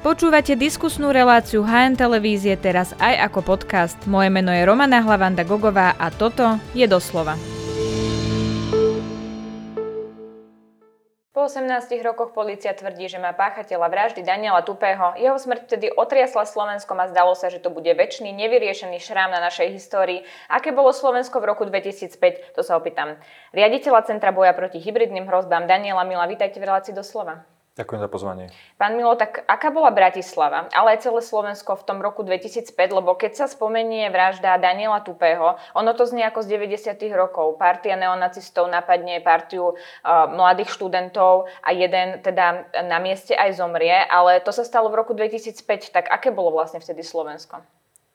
Počúvate diskusnú reláciu HN Televízie teraz aj ako podcast. Moje meno je Romana Hlavanda Gogová a toto je doslova. Po 18 rokoch policia tvrdí, že má páchateľa vraždy Daniela Tupého. Jeho smrť vtedy otriasla Slovenskom a zdalo sa, že to bude väčší, nevyriešený šrám na našej histórii. Aké bolo Slovensko v roku 2005? To sa opýtam. Riaditeľa Centra boja proti hybridným hrozbám Daniela Mila, vítajte v relácii doslova. Ďakujem za pozvanie. Pán Milo, tak aká bola Bratislava, ale aj celé Slovensko v tom roku 2005, lebo keď sa spomenie vražda Daniela Tupého, ono to znie ako z 90. rokov. Partia neonacistov napadne partiu uh, mladých študentov a jeden teda na mieste aj zomrie, ale to sa stalo v roku 2005, tak aké bolo vlastne vtedy Slovensko?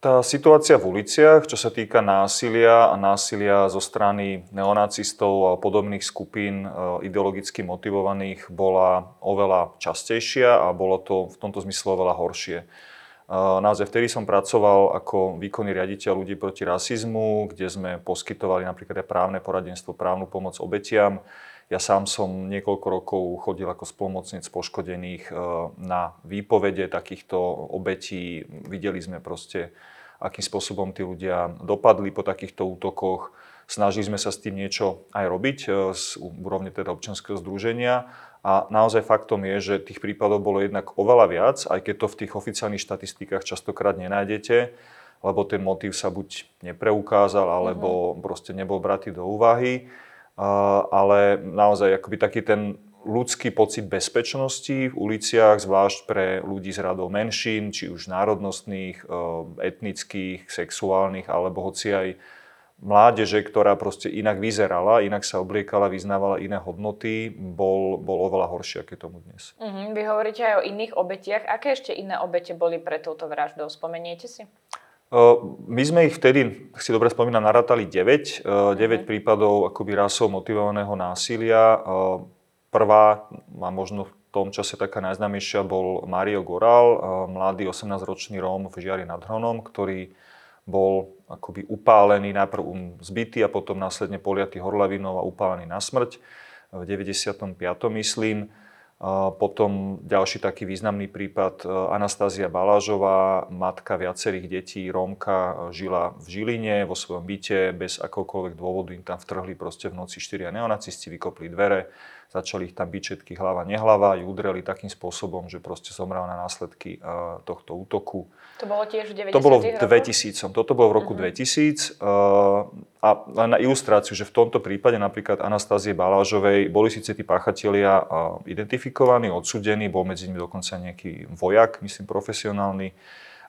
Tá situácia v uliciach, čo sa týka násilia a násilia zo strany neonacistov a podobných skupín e, ideologicky motivovaných bola oveľa častejšia a bolo to v tomto zmysle oveľa horšie. E, naozaj vtedy som pracoval ako výkonný riaditeľ ľudí proti rasizmu, kde sme poskytovali napríklad aj právne poradenstvo, právnu pomoc obetiam. Ja sám som niekoľko rokov chodil ako spolomocnec poškodených e, na výpovede takýchto obetí. Videli sme proste akým spôsobom tí ľudia dopadli po takýchto útokoch. Snažili sme sa s tým niečo aj robiť e, z úrovne teda občanského združenia a naozaj faktom je, že tých prípadov bolo jednak oveľa viac, aj keď to v tých oficiálnych štatistikách častokrát nenájdete, lebo ten motív sa buď nepreukázal, alebo mm-hmm. proste nebol bratý do úvahy. Ale naozaj akoby taký ten ľudský pocit bezpečnosti v uliciach, zvlášť pre ľudí z radov menšín, či už národnostných, eh, etnických, sexuálnych, alebo hoci aj mládeže, ktorá proste inak vyzerala, inak sa obliekala, vyznávala iné hodnoty, bol, bol oveľa horšie, ako je tomu dnes. Uh-huh. Vy hovoríte aj o iných obetiach. Aké ešte iné obete boli pre touto vraždou? Spomeniete si? Eh, my sme ich vtedy, si dobre spomínam, narátali 9. 9 uh-huh. prípadov akoby rasov motivovaného násilia. Prvá, a možno v tom čase taká najznámejšia, bol Mario Goral, mladý 18-ročný Róm v Žiari nad Hronom, ktorý bol akoby upálený, najprv zbytý a potom následne poliatý horlavinou a upálený na smrť v 95. myslím. Potom ďalší taký významný prípad, Anastázia Balážová, matka viacerých detí, Rómka, žila v Žiline vo svojom byte, bez akokoľvek dôvodu im tam vtrhli proste v noci štyria neonacisti, vykopli dvere, začali ich tam byť všetky hlava, nehlava, ju udreli takým spôsobom, že proste zomrel na následky tohto útoku. To bolo tiež v 90 To bolo v 2000. Toto bolo v roku uh-huh. 2000. A len na ilustráciu, že v tomto prípade napríklad Anastázie Balážovej boli síce tí páchatelia identifikovaní, odsudení, bol medzi nimi dokonca nejaký vojak, myslím profesionálny,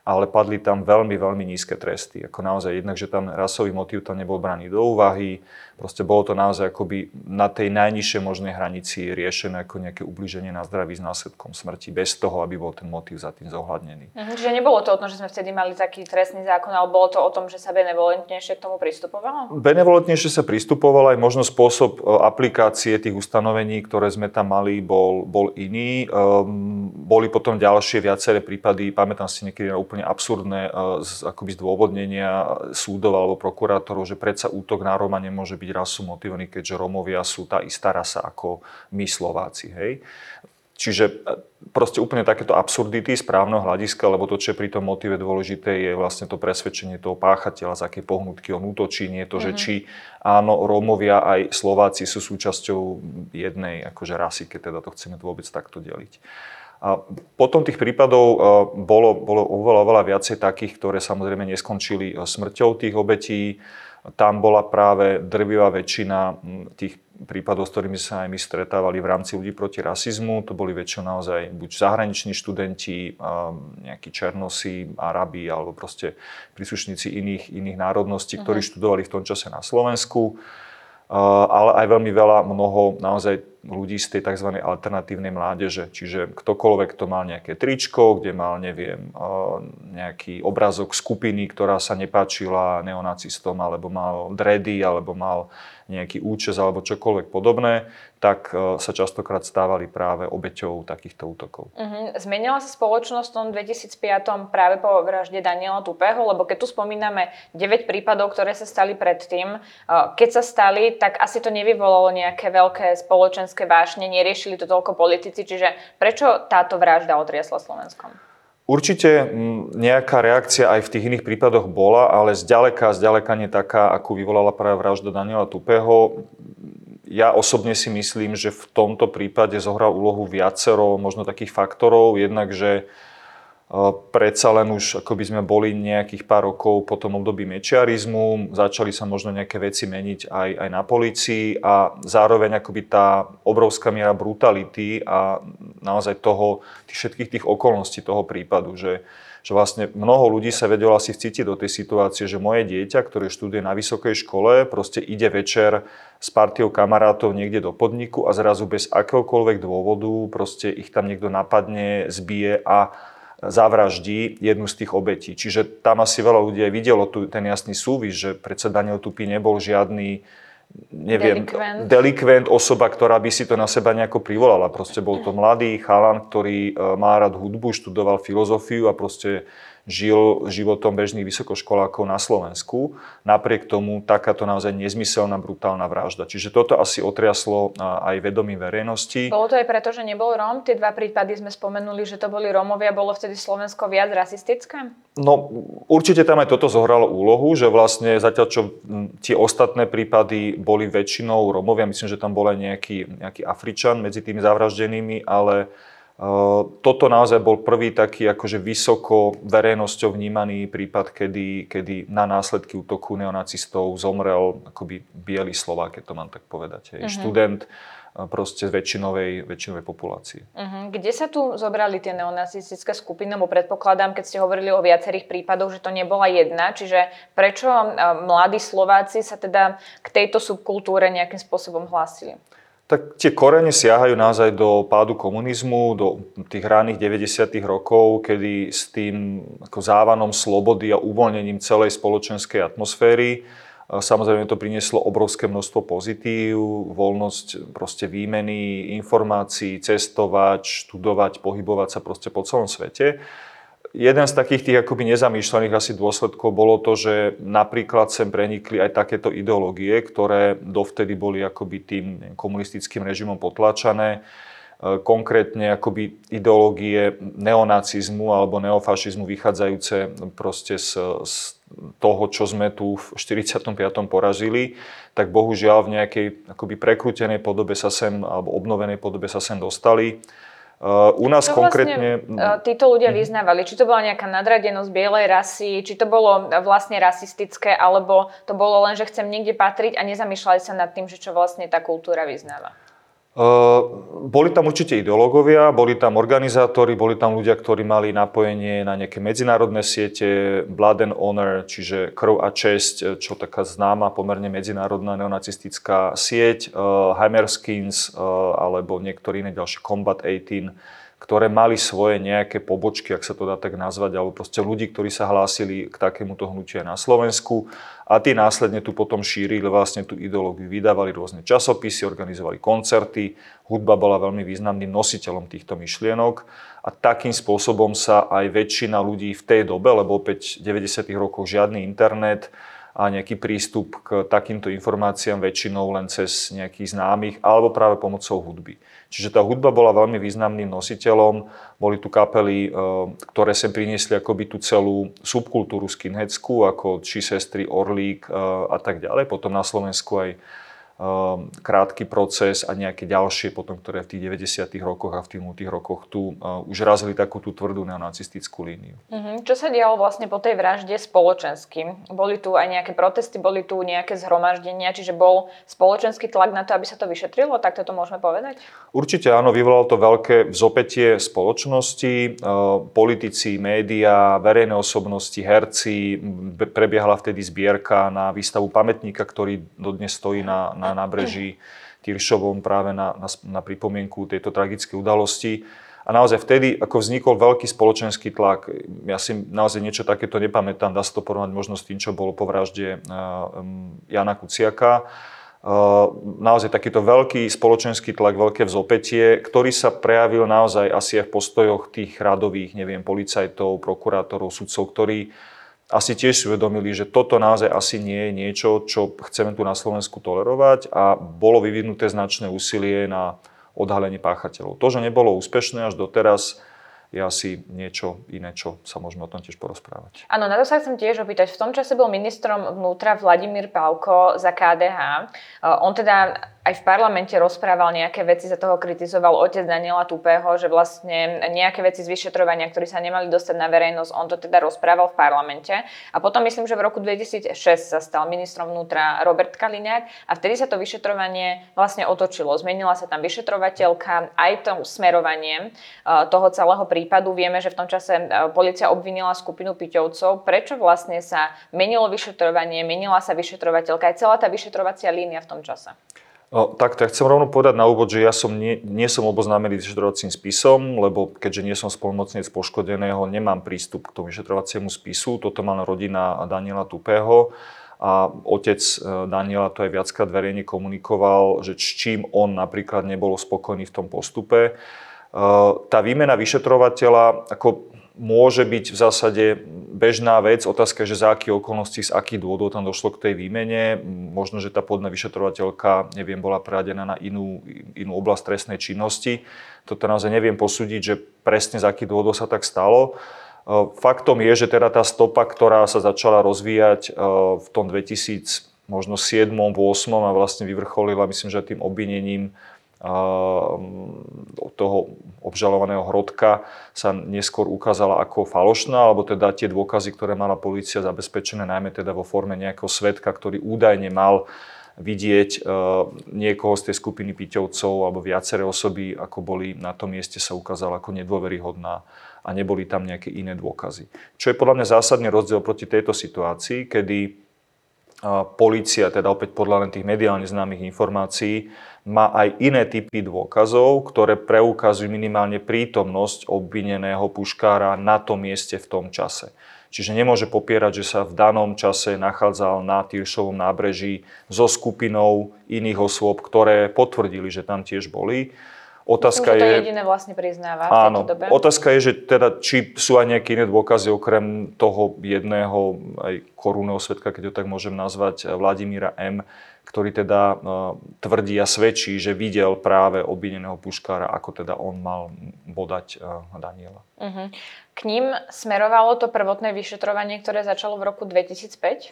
ale padli tam veľmi, veľmi nízke tresty. Ako naozaj jednak, že tam rasový motív tam nebol braný do úvahy, proste bolo to naozaj akoby na tej najnižšej možnej hranici riešené ako nejaké ubliženie na zdraví s následkom smrti, bez toho, aby bol ten motív za tým zohľadnený. Mhm, čiže nebolo to o tom, že sme vtedy mali taký trestný zákon, ale bolo to o tom, že sa benevolentnejšie k tomu pristupovalo? Benevolentnejšie sa pristupovalo aj možno spôsob e, aplikácie tých ustanovení, ktoré sme tam mali, bol, bol iný. Um, boli potom ďalšie viaceré prípady, pamätám si niekedy na úplne úplne absurdné e, z, akoby zdôvodnenia súdov alebo prokurátorov, že predsa útok na Roma nemôže byť rasu motivovaný, keďže Romovia sú tá istá rasa ako my Slováci. Hej? Čiže e, proste úplne takéto absurdity z právneho hľadiska, lebo to, čo je pri tom motive dôležité, je vlastne to presvedčenie toho páchateľa, z akej pohnutky on útočí, nie to, mm-hmm. že mhm. či áno, Rómovia aj Slováci sú súčasťou jednej akože rasy, keď teda to chceme vôbec takto deliť. A potom tých prípadov e, bolo, bolo oveľa, oveľa viacej takých, ktoré samozrejme neskončili smrťou tých obetí. Tam bola práve drvivá väčšina tých prípadov, s ktorými sa aj my stretávali v rámci ľudí proti rasizmu. To boli väčšinou naozaj buď zahraniční študenti, nejakí černosi, arabi alebo proste príslušníci iných, iných národností, ktorí uh-huh. študovali v tom čase na Slovensku. Ale aj veľmi veľa, mnoho naozaj ľudí z tej tzv. alternatívnej mládeže. Čiže ktokoľvek, kto mal nejaké tričko, kde mal, neviem, nejaký obrazok skupiny, ktorá sa nepáčila neonacistom, alebo mal dredy, alebo mal nejaký účes alebo čokoľvek podobné, tak e, sa častokrát stávali práve obeťou takýchto útokov. Uh-huh. Zmenila sa spoločnosť v tom 2005 práve po vražde Daniela Tupého, lebo keď tu spomíname 9 prípadov, ktoré sa stali predtým, e, keď sa stali, tak asi to nevyvolalo nejaké veľké spoločenské spoločenské vášne, neriešili to toľko politici, čiže prečo táto vražda otriasla Slovenskom? Určite nejaká reakcia aj v tých iných prípadoch bola, ale zďaleka, zďaleka nie taká, akú vyvolala práve vražda Daniela Tupého. Ja osobne si myslím, že v tomto prípade zohral úlohu viacero možno takých faktorov. Jednak, že predsa len už ako by sme boli nejakých pár rokov po tom období mečiarizmu, začali sa možno nejaké veci meniť aj, aj na policii a zároveň akoby tá obrovská miera brutality a naozaj toho, tých všetkých tých okolností toho prípadu, že, že vlastne mnoho ľudí sa vedelo asi vcítiť do tej situácie, že moje dieťa, ktoré študuje na vysokej škole, proste ide večer s partiou kamarátov niekde do podniku a zrazu bez akéhokoľvek dôvodu proste ich tam niekto napadne, zbije a zavraždí jednu z tých obetí. Čiže tam asi veľa ľudí aj videlo tu, ten jasný súvis, že predsa Daniel Tupy nebol žiadny neviem, delikvent. delikvent, osoba, ktorá by si to na seba nejako privolala. Proste bol to mladý chalan, ktorý e, má rád hudbu, študoval filozofiu a proste žil životom bežných vysokoškolákov na Slovensku. Napriek tomu takáto naozaj nezmyselná, brutálna vražda. Čiže toto asi otriaslo aj vedomí verejnosti. Bolo to aj preto, že nebol Róm? Tie dva prípady sme spomenuli, že to boli Rómovia. Bolo vtedy Slovensko viac rasistické? No, určite tam aj toto zohralo úlohu, že vlastne zatiaľ, čo tie ostatné prípady boli väčšinou Rómovia, myslím, že tam bol aj nejaký, nejaký Afričan medzi tými zavraždenými, ale toto naozaj bol prvý taký akože vysoko verejnosťou vnímaný prípad, kedy, kedy na následky útoku neonacistov zomrel akoby biely Slovák, keď to mám tak povedať. Uh-huh. Študent proste z väčšinovej, väčšinovej populácie. Uh-huh. Kde sa tu zobrali tie neonacistické skupiny? Lebo predpokladám, keď ste hovorili o viacerých prípadoch, že to nebola jedna. Čiže prečo mladí Slováci sa teda k tejto subkultúre nejakým spôsobom hlásili? Tak tie korene siahajú naozaj do pádu komunizmu, do tých raných 90. rokov, kedy s tým ako závanom slobody a uvoľnením celej spoločenskej atmosféry Samozrejme to prinieslo obrovské množstvo pozitív, voľnosť proste výmeny informácií, cestovať, študovať, pohybovať sa proste po celom svete jeden z takých tých akoby nezamýšľaných asi dôsledkov bolo to, že napríklad sem prenikli aj takéto ideológie, ktoré dovtedy boli akoby tým komunistickým režimom potláčané. E, konkrétne akoby ideológie neonacizmu alebo neofašizmu vychádzajúce proste z, z toho, čo sme tu v 45. porazili, tak bohužiaľ v nejakej akoby prekrútenej podobe sa sem, alebo obnovenej podobe sa sem dostali. Uh, u nás čo konkrétne... Vlastne, títo ľudia mhm. vyznávali? Či to bola nejaká nadradenosť bielej rasy, či to bolo vlastne rasistické, alebo to bolo len, že chcem niekde patriť a nezamýšľali sa nad tým, že čo vlastne tá kultúra vyznáva? Boli tam určite ideológovia, boli tam organizátori, boli tam ľudia, ktorí mali napojenie na nejaké medzinárodné siete, Blood and Honor, čiže krv a česť, čo taká známa pomerne medzinárodná neonacistická sieť, Heimerskins alebo niektorí iné ďalšie Combat 18, ktoré mali svoje nejaké pobočky, ak sa to dá tak nazvať, alebo proste ľudí, ktorí sa hlásili k takémuto hnutiu na Slovensku a tí následne tu potom šírili vlastne tú ideológiu, vydávali rôzne časopisy, organizovali koncerty, hudba bola veľmi významným nositeľom týchto myšlienok a takým spôsobom sa aj väčšina ľudí v tej dobe, lebo opäť v 90. rokoch žiadny internet, a nejaký prístup k takýmto informáciám väčšinou len cez nejakých známych alebo práve pomocou hudby. Čiže tá hudba bola veľmi významným nositeľom. Boli tu kapely, e, ktoré sem priniesli akoby tú celú subkultúru skinheadskú, ako či sestry Orlík e, a tak ďalej. Potom na Slovensku aj krátky proces a nejaké ďalšie potom, ktoré v tých 90. rokoch a v tých tých rokoch tu uh, už razili takú tú tvrdú neonacistickú líniu. Uh-huh. Čo sa dialo vlastne po tej vražde spoločensky? Boli tu aj nejaké protesty, boli tu nejaké zhromaždenia, čiže bol spoločenský tlak na to, aby sa to vyšetrilo? Tak to môžeme povedať? Určite áno, vyvolalo to veľké vzopetie spoločnosti. Uh, politici, médiá, verejné osobnosti, herci, prebiehala vtedy zbierka na výstavu pamätníka, ktorý dodnes stojí na, na na nábreží Tiršovom práve na, na, na pripomienku tejto tragickej udalosti. A naozaj vtedy ako vznikol veľký spoločenský tlak. Ja si naozaj niečo takéto nepamätám, dá sa to porovnať možno s tým, čo bolo po vražde Jana Kuciaka. Naozaj takýto veľký spoločenský tlak, veľké vzopetie, ktorý sa prejavil naozaj asi aj v postojoch tých radových, neviem, policajtov, prokurátorov, sudcov, ktorí asi tiež si uvedomili, že toto naozaj asi nie je niečo, čo chceme tu na Slovensku tolerovať a bolo vyvinuté značné úsilie na odhalenie páchateľov. To, že nebolo úspešné až doteraz, je asi niečo iné, čo sa môžeme o tom tiež porozprávať. Áno, na to sa chcem tiež opýtať. V tom čase bol ministrom vnútra Vladimír Pálko za KDH. On teda aj v parlamente rozprával nejaké veci, za toho kritizoval otec Daniela Tupého, že vlastne nejaké veci z vyšetrovania, ktoré sa nemali dostať na verejnosť, on to teda rozprával v parlamente. A potom myslím, že v roku 2006 sa stal ministrom vnútra Robert Kaliňák a vtedy sa to vyšetrovanie vlastne otočilo. Zmenila sa tam vyšetrovateľka, aj to smerovanie e, toho celého prípadu. Vieme, že v tom čase e, policia obvinila skupinu Piťovcov. Prečo vlastne sa menilo vyšetrovanie, menila sa vyšetrovateľka, aj celá tá vyšetrovacia línia v tom čase? No, takto ja chcem rovno povedať na úvod, že ja som nie, nie som oboznámený s vyšetrovacím spisom, lebo keďže nie som spolumocnec poškodeného, nemám prístup k tomu vyšetrovaciemu spisu. Toto mala rodina Daniela Tupého a otec e, Daniela to aj viackrát verejne komunikoval, že s čím on napríklad nebol spokojný v tom postupe. E, tá výmena vyšetrovateľa, ako môže byť v zásade bežná vec. Otázka je, že za aké okolnosti, z akých dôvodov tam došlo k tej výmene. Možno, že tá podná vyšetrovateľka, neviem, bola preradená na inú, inú oblasť trestnej činnosti. Toto naozaj neviem posúdiť, že presne z akých dôvodov sa tak stalo. E, faktom je, že teda tá stopa, ktorá sa začala rozvíjať e, v tom 2000, možno 7. 8. a vlastne vyvrcholila, myslím, že tým obvinením toho obžalovaného Hrodka sa neskôr ukázala ako falošná, alebo teda tie dôkazy, ktoré mala policia zabezpečené, najmä teda vo forme nejakého svetka, ktorý údajne mal vidieť niekoho z tej skupiny Piťovcov alebo viaceré osoby, ako boli na tom mieste, sa ukázala ako nedôveryhodná a neboli tam nejaké iné dôkazy. Čo je podľa mňa zásadný rozdiel proti tejto situácii, kedy Polícia, teda opäť podľa len tých mediálne známych informácií, má aj iné typy dôkazov, ktoré preukazujú minimálne prítomnosť obvineného puškára na tom mieste v tom čase. Čiže nemôže popierať, že sa v danom čase nachádzal na Tyršovom nábreží so skupinou iných osôb, ktoré potvrdili, že tam tiež boli. Otázka Myslím, že to je, jediné vlastne priznáva áno, v dobe. Otázka je, že teda, či sú aj nejaké iné dôkazy okrem toho jedného aj korunného svetka, keď ho tak môžem nazvať, Vladimíra M., ktorý teda uh, tvrdí a svedčí, že videl práve obvineného puškára, ako teda on mal bodať uh, Daniela. Uh-huh. K ním smerovalo to prvotné vyšetrovanie, ktoré začalo v roku 2005?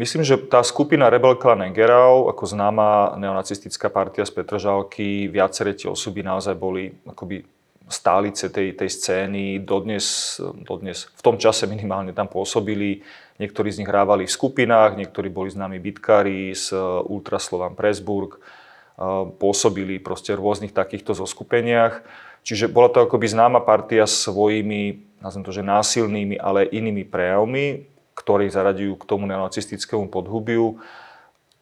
Myslím, že tá skupina Rebel Clan Gerau, ako známa neonacistická partia z Petržalky, viaceré tie osoby naozaj boli akoby stálice tej, tej scény, dodnes, dodnes, v tom čase minimálne tam pôsobili. Niektorí z nich hrávali v skupinách, niektorí boli známi bitkári z Ultraslovan Presburg, pôsobili proste v rôznych takýchto zoskupeniach. Čiže bola to akoby známa partia svojimi, nazvem to, že násilnými, ale inými prejavmi ktorí zaradujú k tomu neonacistickému podhubiu.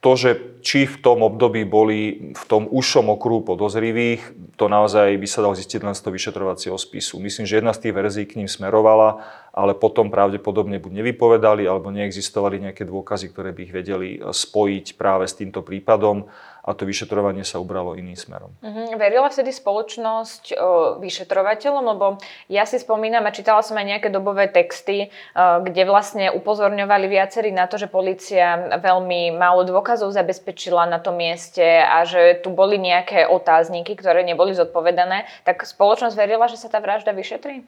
To, že či v tom období boli v tom užšom okruhu podozrivých, to naozaj by sa dalo zistiť len z toho vyšetrovacieho spisu. Myslím, že jedna z tých verzií k ním smerovala, ale potom pravdepodobne buď nevypovedali, alebo neexistovali nejaké dôkazy, ktoré by ich vedeli spojiť práve s týmto prípadom a to vyšetrovanie sa ubralo iným smerom. Uh-huh. Verila vtedy spoločnosť o, vyšetrovateľom, lebo ja si spomínam a čítala som aj nejaké dobové texty, o, kde vlastne upozorňovali viacerí na to, že policia veľmi málo dôkazov zabezpečila na tom mieste a že tu boli nejaké otázniky, ktoré neboli zodpovedané. Tak spoločnosť verila, že sa tá vražda vyšetrí?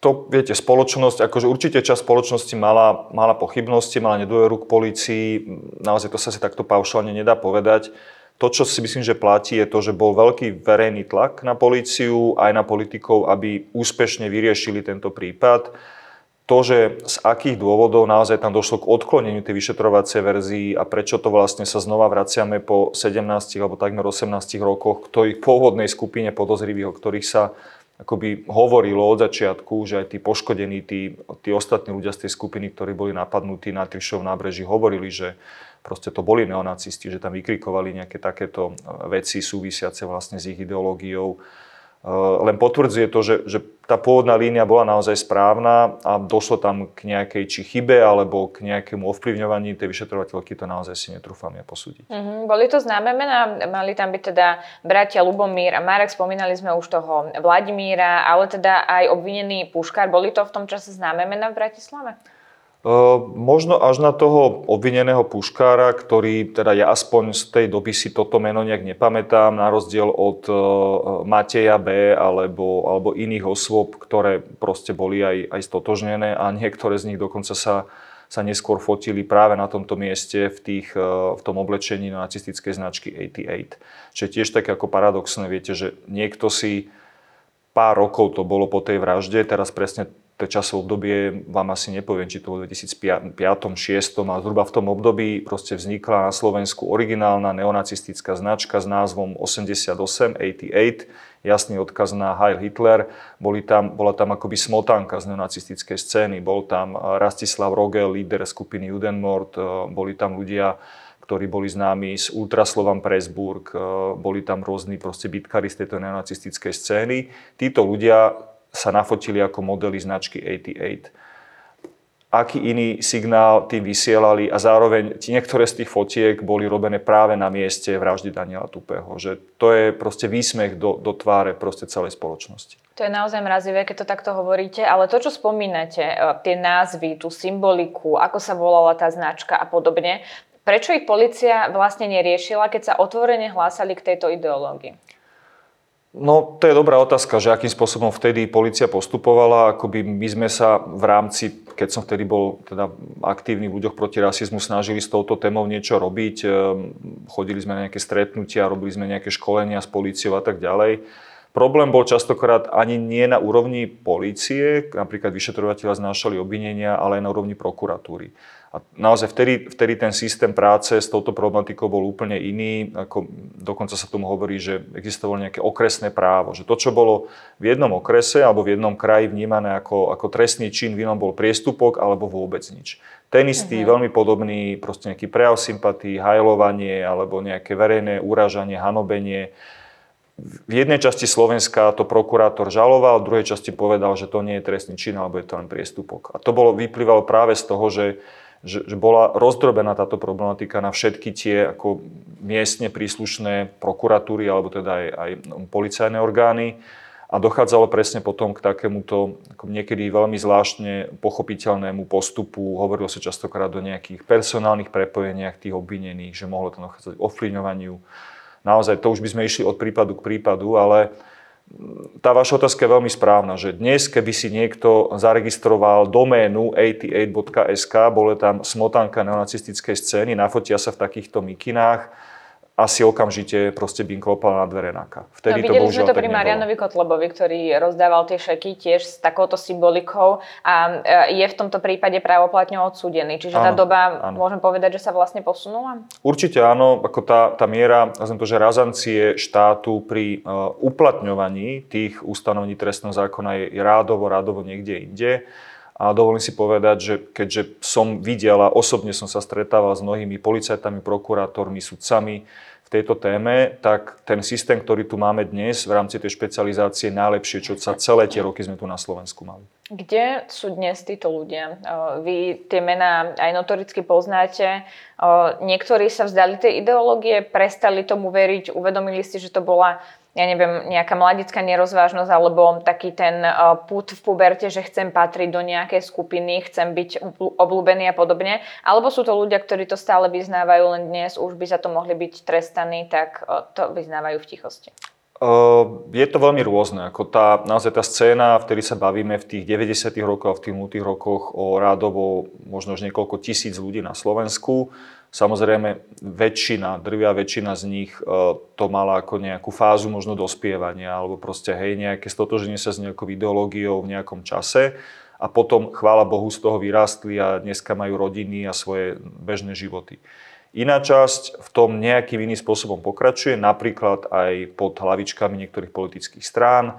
To, viete, spoločnosť, akože určite časť spoločnosti mala, mala pochybnosti, mala nedôveru k polícii, naozaj to sa si takto paušálne nedá povedať. To, čo si myslím, že platí, je to, že bol veľký verejný tlak na políciu, aj na politikov, aby úspešne vyriešili tento prípad. To, že z akých dôvodov naozaj tam došlo k odkloneniu tej vyšetrovacej verzii a prečo to vlastne sa znova vraciame po 17 alebo takmer 18 rokoch k tej pôvodnej skupine podozrivých, o ktorých sa akoby hovorilo od začiatku, že aj tí poškodení, tí, tí ostatní ľudia z tej skupiny, ktorí boli napadnutí na Trišov nábreží, hovorili, že proste to boli neonacisti, že tam vykrikovali nejaké takéto e, veci súvisiace vlastne s ich ideológiou. E, len potvrdzuje to, že, že tá pôvodná línia bola naozaj správna a došlo tam k nejakej či chybe alebo k nejakému ovplyvňovaní tej vyšetrovateľky, to naozaj si netrúfam ja posúdiť. Mm-hmm. Boli to známe mená, mali tam byť teda bratia Lubomír a Marek, spomínali sme už toho Vladimíra, ale teda aj obvinený Puškár, boli to v tom čase známe mená v Bratislave? Možno až na toho obvineného puškára, ktorý, teda ja aspoň z tej doby si toto meno nejak nepamätám, na rozdiel od Mateja B. alebo, alebo iných osôb, ktoré proste boli aj, aj stotožnené a niektoré z nich dokonca sa, sa neskôr fotili práve na tomto mieste v, tých, v tom oblečení na nacistickej značky 88. Čiže tiež tak ako paradoxné, viete, že niekto si pár rokov to bolo po tej vražde, teraz presne to časové obdobie vám asi nepoviem, či to bolo v 2005, 2006, a zhruba v tom období proste vznikla na Slovensku originálna neonacistická značka s názvom 88, 88, jasný odkaz na Heil Hitler. Boli tam, bola tam akoby smotanka z neonacistickej scény. Bol tam Rastislav Rogel, líder skupiny Judenmord, boli tam ľudia, ktorí boli známi z Ultraslovan Pressburg, boli tam rôzni proste bitkari z tejto neonacistickej scény. Títo ľudia sa nafotili ako modely značky 88. Aký iný signál tým vysielali a zároveň niektoré z tých fotiek boli robené práve na mieste vraždy Daniela Tupého. Že to je proste výsmech do, do tváre proste celej spoločnosti. To je naozaj mrazivé, keď to takto hovoríte, ale to, čo spomínate, e, tie názvy, tú symboliku, ako sa volala tá značka a podobne, prečo ich policia vlastne neriešila, keď sa otvorene hlásali k tejto ideológii? No, to je dobrá otázka, že akým spôsobom vtedy policia postupovala. Akoby my sme sa v rámci, keď som vtedy bol teda aktívny v ľuďoch proti rasizmu, snažili s touto témou niečo robiť. Ehm, chodili sme na nejaké stretnutia, robili sme nejaké školenia s policiou a tak ďalej. Problém bol častokrát ani nie na úrovni polície, napríklad vyšetrovateľa znášali obvinenia, ale aj na úrovni prokuratúry. A naozaj vtedy, vtedy ten systém práce s touto problematikou bol úplne iný. Ako, dokonca sa tomu hovorí, že existovalo nejaké okresné právo. Že to, čo bolo v jednom okrese alebo v jednom kraji vnímané ako, ako trestný čin, v inom bol priestupok alebo vôbec nič. Ten istý, uh-huh. veľmi podobný, proste nejaký prejav sympatí, hajlovanie alebo nejaké verejné úražanie, hanobenie. V jednej časti Slovenska to prokurátor žaloval, v druhej časti povedal, že to nie je trestný čin alebo je to len priestupok. A to bolo, vyplývalo práve z toho, že že, že bola rozdrobená táto problematika na všetky tie ako miestne príslušné prokuratúry alebo teda aj, aj policajné orgány a dochádzalo presne potom k takémuto ako niekedy veľmi zvláštne pochopiteľnému postupu. Hovorilo sa častokrát o nejakých personálnych prepojeniach tých obvinených, že mohlo to dochádzať ovplyvňovaniu. Naozaj, to už by sme išli od prípadu k prípadu, ale tá vaša otázka je veľmi správna, že dnes, keby si niekto zaregistroval doménu 88.sk, bolo tam smotanka neonacistickej scény, nafotia sa v takýchto mikinách, asi okamžite proste by im klopala na dvere NAKA. Vtedy no, videli to sme to pri Marianovi Kotlebovi, ktorý rozdával tie šeky tiež s takouto symbolikou a e, je v tomto prípade právoplatne odsúdený. Čiže áno, tá doba, áno. môžem povedať, že sa vlastne posunula? Určite áno, ako tá, tá miera, to, že razancie štátu pri uh, uplatňovaní tých ustanovení trestného zákona je rádovo, rádovo niekde inde. A dovolím si povedať, že keďže som videl a osobne som sa stretával s mnohými policajtami, prokurátormi, sudcami, tejto téme, tak ten systém, ktorý tu máme dnes v rámci tej špecializácie je najlepšie, čo sa celé tie roky sme tu na Slovensku mali. Kde sú dnes títo ľudia? Vy tie mená aj notoricky poznáte. Niektorí sa vzdali tej ideológie, prestali tomu veriť, uvedomili si, že to bola ja neviem, nejaká mladická nerozvážnosť alebo taký ten uh, put v puberte, že chcem patriť do nejakej skupiny, chcem byť obľúbený a podobne. Alebo sú to ľudia, ktorí to stále vyznávajú, len dnes už by za to mohli byť trestaní, tak uh, to vyznávajú v tichosti. Uh, je to veľmi rôzne. Ako tá, naozaj tá scéna, v ktorej sa bavíme v tých 90. rokoch a v tých 0. rokoch o rádovo možno už niekoľko tisíc ľudí na Slovensku, Samozrejme, väčšina, drvia väčšina z nich e, to mala ako nejakú fázu možno dospievania, alebo proste hej, nejaké stotoženie sa s nejakou ideológiou v nejakom čase a potom, chvála Bohu, z toho vyrástli a dneska majú rodiny a svoje bežné životy. Iná časť v tom nejakým iným spôsobom pokračuje, napríklad aj pod hlavičkami niektorých politických strán,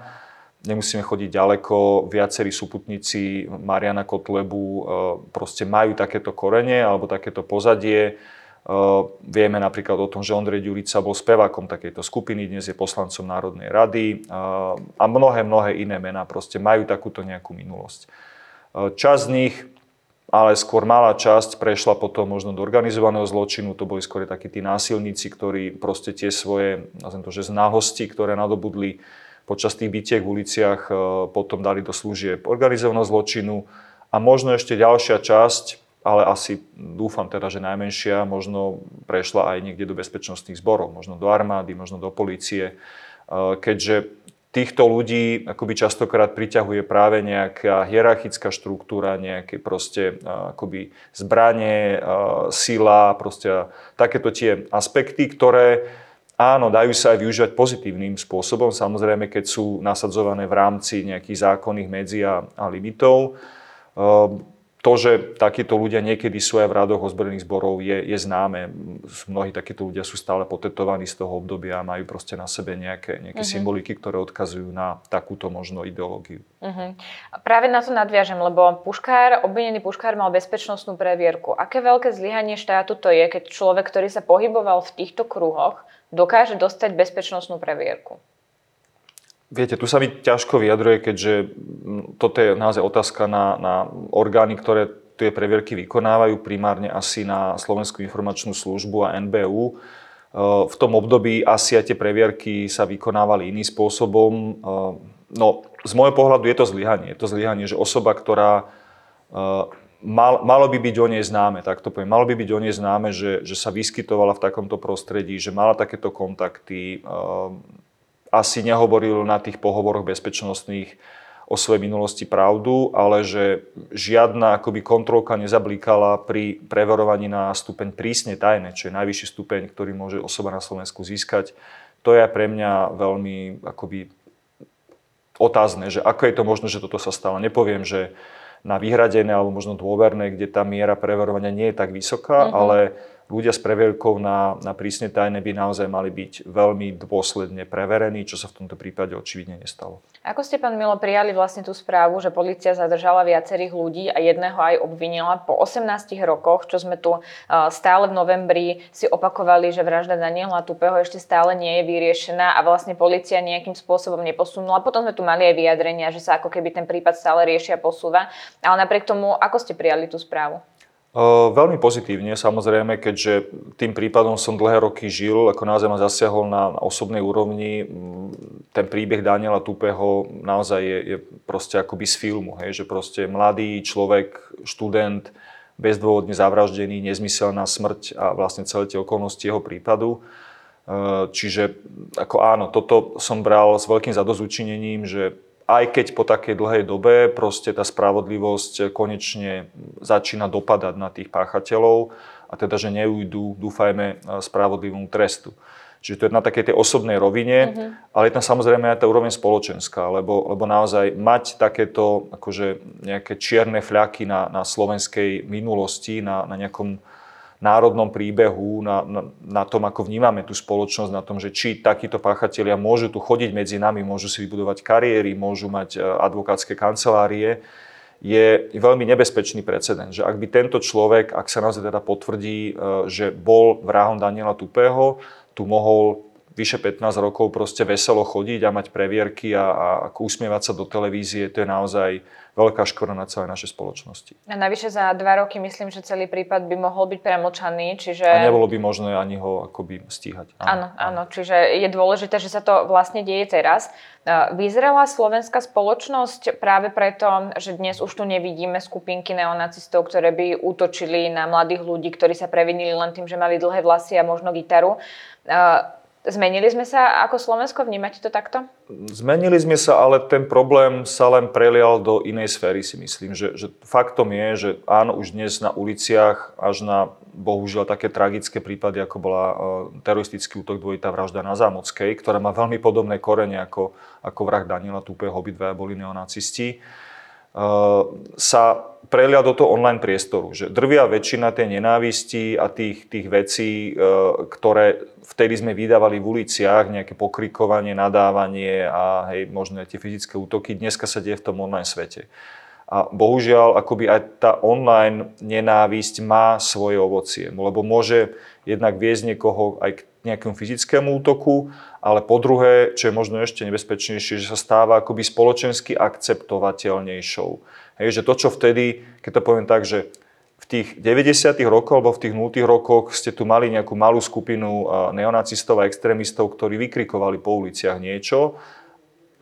nemusíme chodiť ďaleko, viacerí súputníci Mariana Kotlebu e, proste majú takéto korene alebo takéto pozadie. vieme napríklad o tom, že Ondrej Ďurica bol spevákom takejto skupiny, dnes je poslancom Národnej rady a mnohé, mnohé iné mená proste majú takúto nejakú minulosť. Časť z nich, ale skôr malá časť, prešla potom možno do organizovaného zločinu, to boli skôr takí tí násilníci, ktorí proste tie svoje, nazvem to, že znáhosti, ktoré nadobudli počas tých bytiek v uliciach, potom dali do služieb organizovaného zločinu. A možno ešte ďalšia časť, ale asi dúfam teda, že najmenšia možno prešla aj niekde do bezpečnostných zborov, možno do armády, možno do policie, e, keďže týchto ľudí akoby častokrát priťahuje práve nejaká hierarchická štruktúra, nejaké proste akoby zbranie, sila, proste takéto tie aspekty, ktoré áno, dajú sa aj využívať pozitívnym spôsobom, samozrejme, keď sú nasadzované v rámci nejakých zákonných medzi a, a limitov to, že takíto ľudia niekedy sú aj v radoch ozbrojených zborov, je, je známe. Mnohí takíto ľudia sú stále potetovaní z toho obdobia a majú proste na sebe nejaké, nejaké uh-huh. symboliky, ktoré odkazujú na takúto možno ideológiu. Uh-huh. Práve na to nadviažem, lebo puškár, obvinený puškár mal bezpečnostnú previerku. Aké veľké zlyhanie štátu to je, keď človek, ktorý sa pohyboval v týchto kruhoch, dokáže dostať bezpečnostnú previerku? Viete, tu sa mi ťažko vyjadruje, keďže toto je naozaj otázka na, na orgány, ktoré tie previerky vykonávajú, primárne asi na Slovenskú informačnú službu a NBU. E, v tom období asi aj tie previerky sa vykonávali iným spôsobom. E, no, z môjho pohľadu je to zlyhanie. Je to zlyhanie, že osoba, ktorá e, mal, malo by byť o nej známe, tak to poviem, malo by byť o nej známe, že, že sa vyskytovala v takomto prostredí, že mala takéto kontakty, asi nehovoril na tých pohovoroch bezpečnostných o svojej minulosti pravdu, ale že žiadna akoby kontrolka nezablíkala pri preverovaní na stupeň prísne tajné, čo je najvyšší stupeň, ktorý môže osoba na Slovensku získať. To je pre mňa veľmi akoby otázne, že ako je to možné, že toto sa stalo. Nepoviem, že na vyhradené alebo možno dôverné, kde tá miera preverovania nie je tak vysoká, mm-hmm. ale ľudia s previerkou na, na prísne tajné by naozaj mali byť veľmi dôsledne preverení, čo sa v tomto prípade očividne nestalo. Ako ste, pán Milo, prijali vlastne tú správu, že policia zadržala viacerých ľudí a jedného aj obvinila po 18 rokoch, čo sme tu stále v novembri si opakovali, že vražda Daniela Tupého ešte stále nie je vyriešená a vlastne policia nejakým spôsobom neposunula. Potom sme tu mali aj vyjadrenia, že sa ako keby ten prípad stále riešia posúva. Ale napriek tomu, ako ste prijali tú správu? Veľmi pozitívne, samozrejme, keďže tým prípadom som dlhé roky žil, ako naozaj ma zasiahol na osobnej úrovni. Ten príbeh Daniela Tupého naozaj je, je proste akoby z filmu, hej, že proste mladý človek, študent, bezdôvodne zavraždený, nezmyselná smrť a vlastne celé tie okolnosti jeho prípadu. Čiže ako áno, toto som bral s veľkým zadozučinením, že aj keď po takej dlhej dobe proste tá spravodlivosť konečne začína dopadať na tých páchateľov a teda, že neujdu, dúfajme, spravodlivému trestu. Čiže to je na takej tej osobnej rovine, mm-hmm. ale je tam samozrejme aj tá úroveň spoločenská, lebo, lebo naozaj mať takéto akože nejaké čierne fľaky na, na slovenskej minulosti, na, na nejakom národnom príbehu, na, na, na tom, ako vnímame tú spoločnosť, na tom, že či takíto páchatelia môžu tu chodiť medzi nami, môžu si vybudovať kariéry, môžu mať e, advokátske kancelárie, je veľmi nebezpečný precedent, že ak by tento človek, ak sa naozaj teda potvrdí, e, že bol vrahom Daniela Tupého, tu mohol vyše 15 rokov proste veselo chodiť a mať previerky a, a usmievať sa do televízie, to je naozaj veľká škoda na celej našej spoločnosti. A navyše za dva roky myslím, že celý prípad by mohol byť premlčaný, čiže... A nebolo by možné ani ho akoby stíhať. Áno, áno, áno, čiže je dôležité, že sa to vlastne deje teraz. Vyzerala slovenská spoločnosť práve preto, že dnes už tu nevidíme skupinky neonacistov, ktoré by útočili na mladých ľudí, ktorí sa previnili len tým, že mali dlhé vlasy a možno gitaru. Zmenili sme sa ako Slovensko? Vnímate to takto? Zmenili sme sa, ale ten problém sa len prelial do inej sféry, si myslím. Že, že faktom je, že áno, už dnes na uliciach až na bohužiaľ také tragické prípady, ako bola uh, teroristický útok dvojitá vražda na Zámockej, ktorá má veľmi podobné korene ako, ako vrah Daniela Tupého, obidvaja boli neonacisti sa prelia do toho online priestoru. Že drvia väčšina tej nenávisti a tých, tých vecí, e, ktoré vtedy sme vydávali v uliciach, nejaké pokrikovanie, nadávanie a hej, možno aj tie fyzické útoky, dneska sa deje v tom online svete. A bohužiaľ, akoby aj tá online nenávisť má svoje ovocie, lebo môže jednak viesť niekoho aj k nejakému fyzickému útoku, ale po druhé, čo je možno ešte nebezpečnejšie, že sa stáva akoby spoločensky akceptovateľnejšou. Hej, že to, čo vtedy, keď to poviem tak, že v tých 90. rokoch alebo v tých 0. rokoch ste tu mali nejakú malú skupinu neonacistov a extrémistov, ktorí vykrikovali po uliciach niečo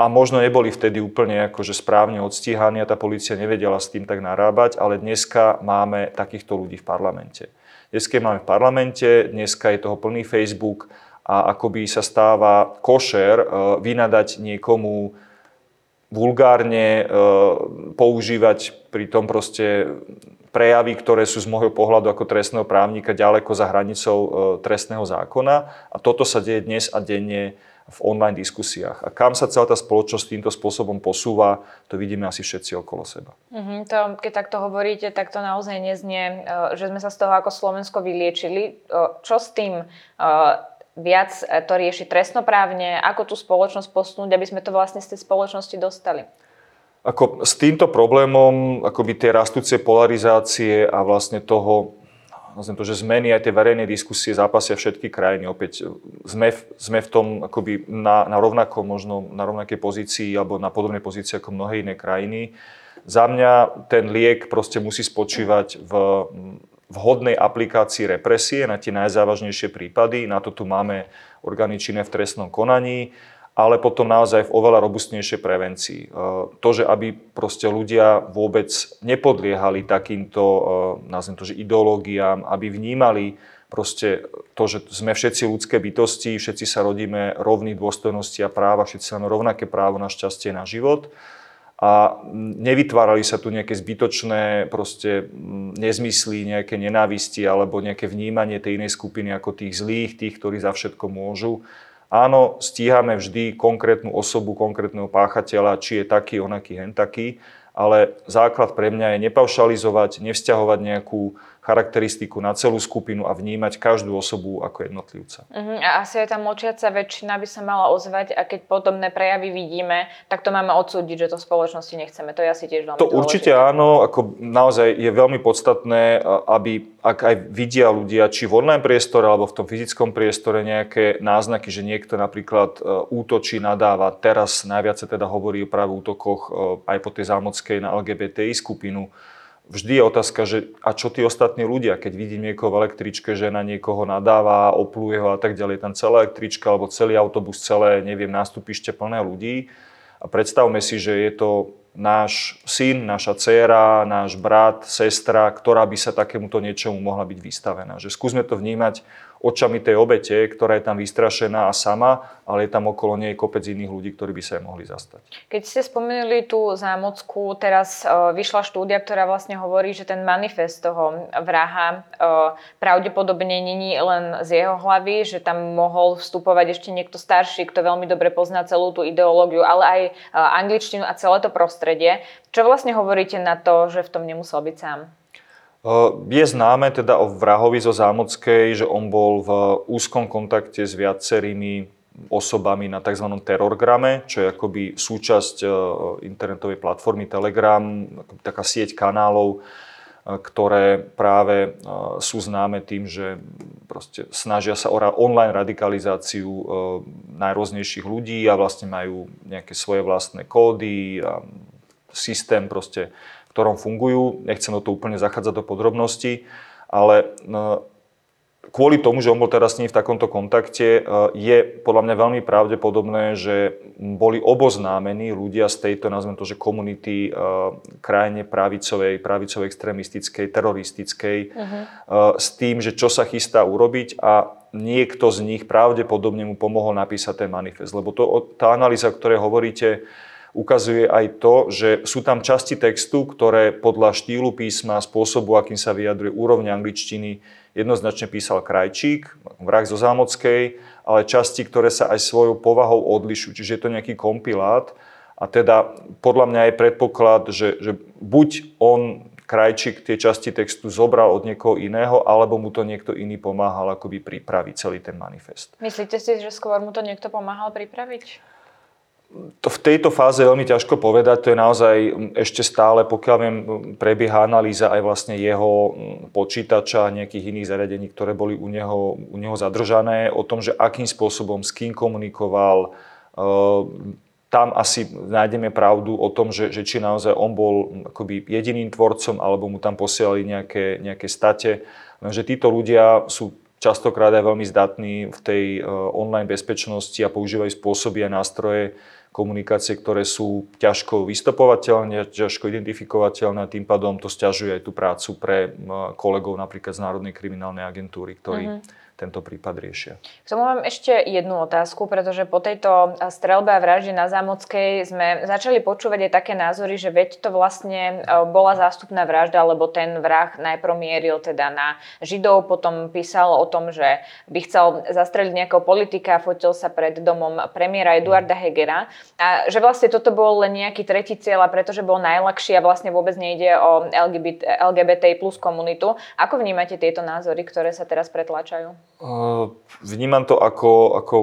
a možno neboli vtedy úplne akože správne odstíhaní a tá policia nevedela s tým tak narábať, ale dneska máme takýchto ľudí v parlamente. Dneska máme v parlamente, dneska je toho plný Facebook a akoby sa stáva košer e, vynadať niekomu vulgárne e, používať pri tom proste prejavy, ktoré sú z môjho pohľadu ako trestného právnika ďaleko za hranicou e, trestného zákona. A toto sa deje dnes a denne v online diskusiách. A kam sa celá tá spoločnosť týmto spôsobom posúva, to vidíme asi všetci okolo seba. Mm-hmm, to, keď takto hovoríte, tak to naozaj neznie, že sme sa z toho ako Slovensko vyliečili. Čo s tým viac to rieši trestnoprávne, ako tú spoločnosť posunúť, aby sme to vlastne z tej spoločnosti dostali? Ako s týmto problémom, akoby tie rastúce polarizácie a vlastne toho, vlastne to, že zmeny aj tie verejné diskusie zápasia všetky krajiny. Opäť sme, sme v tom akoby na, na rovnako, možno na rovnakej pozícii alebo na podobnej pozícii ako mnohé iné krajiny. Za mňa ten liek proste musí spočívať v vhodnej aplikácii represie na tie najzávažnejšie prípady. Na to tu máme orgány činné v trestnom konaní ale potom naozaj v oveľa robustnejšej prevencii. E, to, že aby proste ľudia vôbec nepodliehali takýmto, e, nazvem to, že ideológiám, aby vnímali proste to, že sme všetci ľudské bytosti, všetci sa rodíme rovní dôstojnosti a práva, všetci máme rovnaké právo na šťastie, na život a nevytvárali sa tu nejaké zbytočné proste nezmysly, nejaké nenávisti alebo nejaké vnímanie tej inej skupiny ako tých zlých, tých, ktorí za všetko môžu. Áno, stíhame vždy konkrétnu osobu, konkrétneho páchateľa, či je taký, onaký, hen taký, ale základ pre mňa je nepaušalizovať, nevzťahovať nejakú charakteristiku na celú skupinu a vnímať každú osobu ako jednotlivca. Uh-huh. A asi aj tá močiaca väčšina by sa mala ozvať a keď podobné prejavy vidíme, tak to máme odsúdiť, že to v spoločnosti nechceme. To je asi tiež veľmi To dôležité. určite áno, ako naozaj je veľmi podstatné, aby ak aj vidia ľudia, či v online priestore alebo v tom fyzickom priestore nejaké náznaky, že niekto napríklad e, útočí, nadáva. Teraz najviac sa teda hovorí o práve útokoch e, aj po tej zámockej na LGBTI skupinu vždy je otázka, že a čo tí ostatní ľudia, keď vidím niekoho v električke, že na niekoho nadáva, opluje ho a tak ďalej, tam celá električka alebo celý autobus, celé, neviem, nástupište plné ľudí. A predstavme si, že je to náš syn, naša dcéra, náš brat, sestra, ktorá by sa takémuto niečomu mohla byť vystavená. Že skúsme to vnímať očami tej obete, ktorá je tam vystrašená a sama, ale je tam okolo nej kopec iných ľudí, ktorí by sa jej mohli zastať. Keď ste spomenuli tú zámocku, teraz uh, vyšla štúdia, ktorá vlastne hovorí, že ten manifest toho vraha uh, pravdepodobne není len z jeho hlavy, že tam mohol vstupovať ešte niekto starší, kto veľmi dobre pozná celú tú ideológiu, ale aj uh, angličtinu a celé to prostredie. Čo vlastne hovoríte na to, že v tom nemusel byť sám? Je známe teda o vrahovi zo Zámockej, že on bol v úzkom kontakte s viacerými osobami na tzv. terorgrame, čo je akoby súčasť internetovej platformy Telegram, taká sieť kanálov, ktoré práve sú známe tým, že snažia sa o online radikalizáciu najrôznejších ľudí a vlastne majú nejaké svoje vlastné kódy a systém proste ktorom fungujú. Nechcem do to úplne zachádzať do podrobností, ale no, kvôli tomu, že on bol teraz s ním v takomto kontakte, e, je podľa mňa veľmi pravdepodobné, že boli oboznámení ľudia z tejto, nazvem to, že komunity e, krajine pravicovej, pravicovej extrémistickej, teroristickej, uh-huh. s tým, že čo sa chystá urobiť a niekto z nich pravdepodobne mu pomohol napísať ten manifest. Lebo to, tá analýza, o ktorej hovoríte, ukazuje aj to, že sú tam časti textu, ktoré podľa štýlu písma, spôsobu, akým sa vyjadruje úrovne angličtiny, jednoznačne písal Krajčík, vrah zo Zámockej, ale časti, ktoré sa aj svojou povahou odlišujú. Čiže je to nejaký kompilát a teda podľa mňa je predpoklad, že, že buď on Krajčík tie časti textu zobral od niekoho iného, alebo mu to niekto iný pomáhal akoby pripraviť celý ten manifest. Myslíte si, že skôr mu to niekto pomáhal pripraviť? To v tejto fáze je veľmi ťažko povedať, to je naozaj ešte stále, pokiaľ viem, prebieha analýza aj vlastne jeho počítača a nejakých iných zariadení, ktoré boli u neho, u neho zadržané, o tom, že akým spôsobom, s kým komunikoval. Tam asi nájdeme pravdu o tom, že, že či naozaj on bol akoby jediným tvorcom, alebo mu tam posielali nejaké, nejaké state. Lenže títo ľudia sú častokrát aj veľmi zdatní v tej online bezpečnosti a používajú spôsoby a nástroje, komunikácie, ktoré sú ťažko vystopovateľné, ťažko identifikovateľné a tým pádom to stiažuje aj tú prácu pre kolegov napríklad z Národnej kriminálnej agentúry, ktorí uh-huh tento prípad riešia. K tomu mám ešte jednu otázku, pretože po tejto strelbe a vražde na Zámockej sme začali počúvať aj také názory, že veď to vlastne e, bola zástupná vražda, lebo ten vrah najprv mieril teda na Židov, potom písal o tom, že by chcel zastreliť nejakého politika a fotil sa pred domom premiéra Eduarda Hegera a že vlastne toto bol len nejaký tretí cieľ a pretože bol najľahší a vlastne vôbec nejde o LGBT, LGBT plus komunitu. Ako vnímate tieto názory, ktoré sa teraz pretlačajú? Vnímam to ako, ako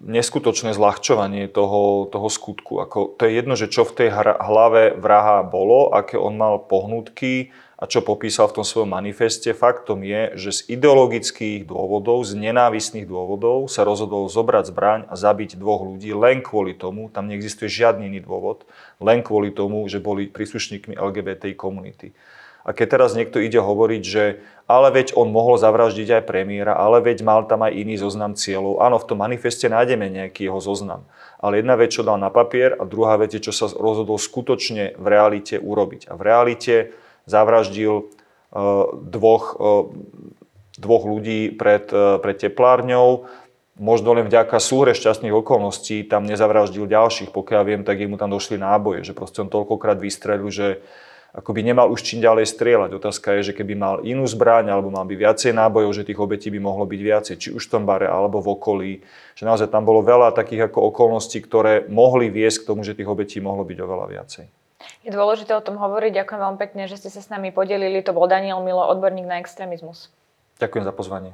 neskutočné zľahčovanie toho, toho skutku. Ako, to je jedno, že čo v tej hlave vraha bolo, aké on mal pohnutky a čo popísal v tom svojom manifeste. Faktom je, že z ideologických dôvodov, z nenávisných dôvodov sa rozhodol zobrať zbraň a zabiť dvoch ľudí len kvôli tomu, tam neexistuje žiadny iný dôvod, len kvôli tomu, že boli príslušníkmi LGBT komunity. A keď teraz niekto ide hovoriť, že ale veď on mohol zavraždiť aj premiéra, ale veď mal tam aj iný zoznam cieľov. Áno, v tom manifeste nájdeme nejaký jeho zoznam. Ale jedna vec, čo dal na papier a druhá vec je, čo sa rozhodol skutočne v realite urobiť. A v realite zavraždil uh, dvoch, uh, dvoch ľudí pred, uh, pred teplárňou. Možno len vďaka súhre šťastných okolností tam nezavraždil ďalších. Pokiaľ viem, tak mu tam došli náboje, že proste on toľkokrát vystrelil, že ako by nemal už čím ďalej strieľať. Otázka je, že keby mal inú zbraň alebo mal by viacej nábojov, že tých obetí by mohlo byť viacej, či už v tom bare alebo v okolí. Že naozaj tam bolo veľa takých ako okolností, ktoré mohli viesť k tomu, že tých obetí mohlo byť oveľa viacej. Je dôležité o tom hovoriť. Ďakujem veľmi pekne, že ste sa s nami podelili. To bol Daniel Milo, odborník na extrémizmus. Ďakujem za pozvanie.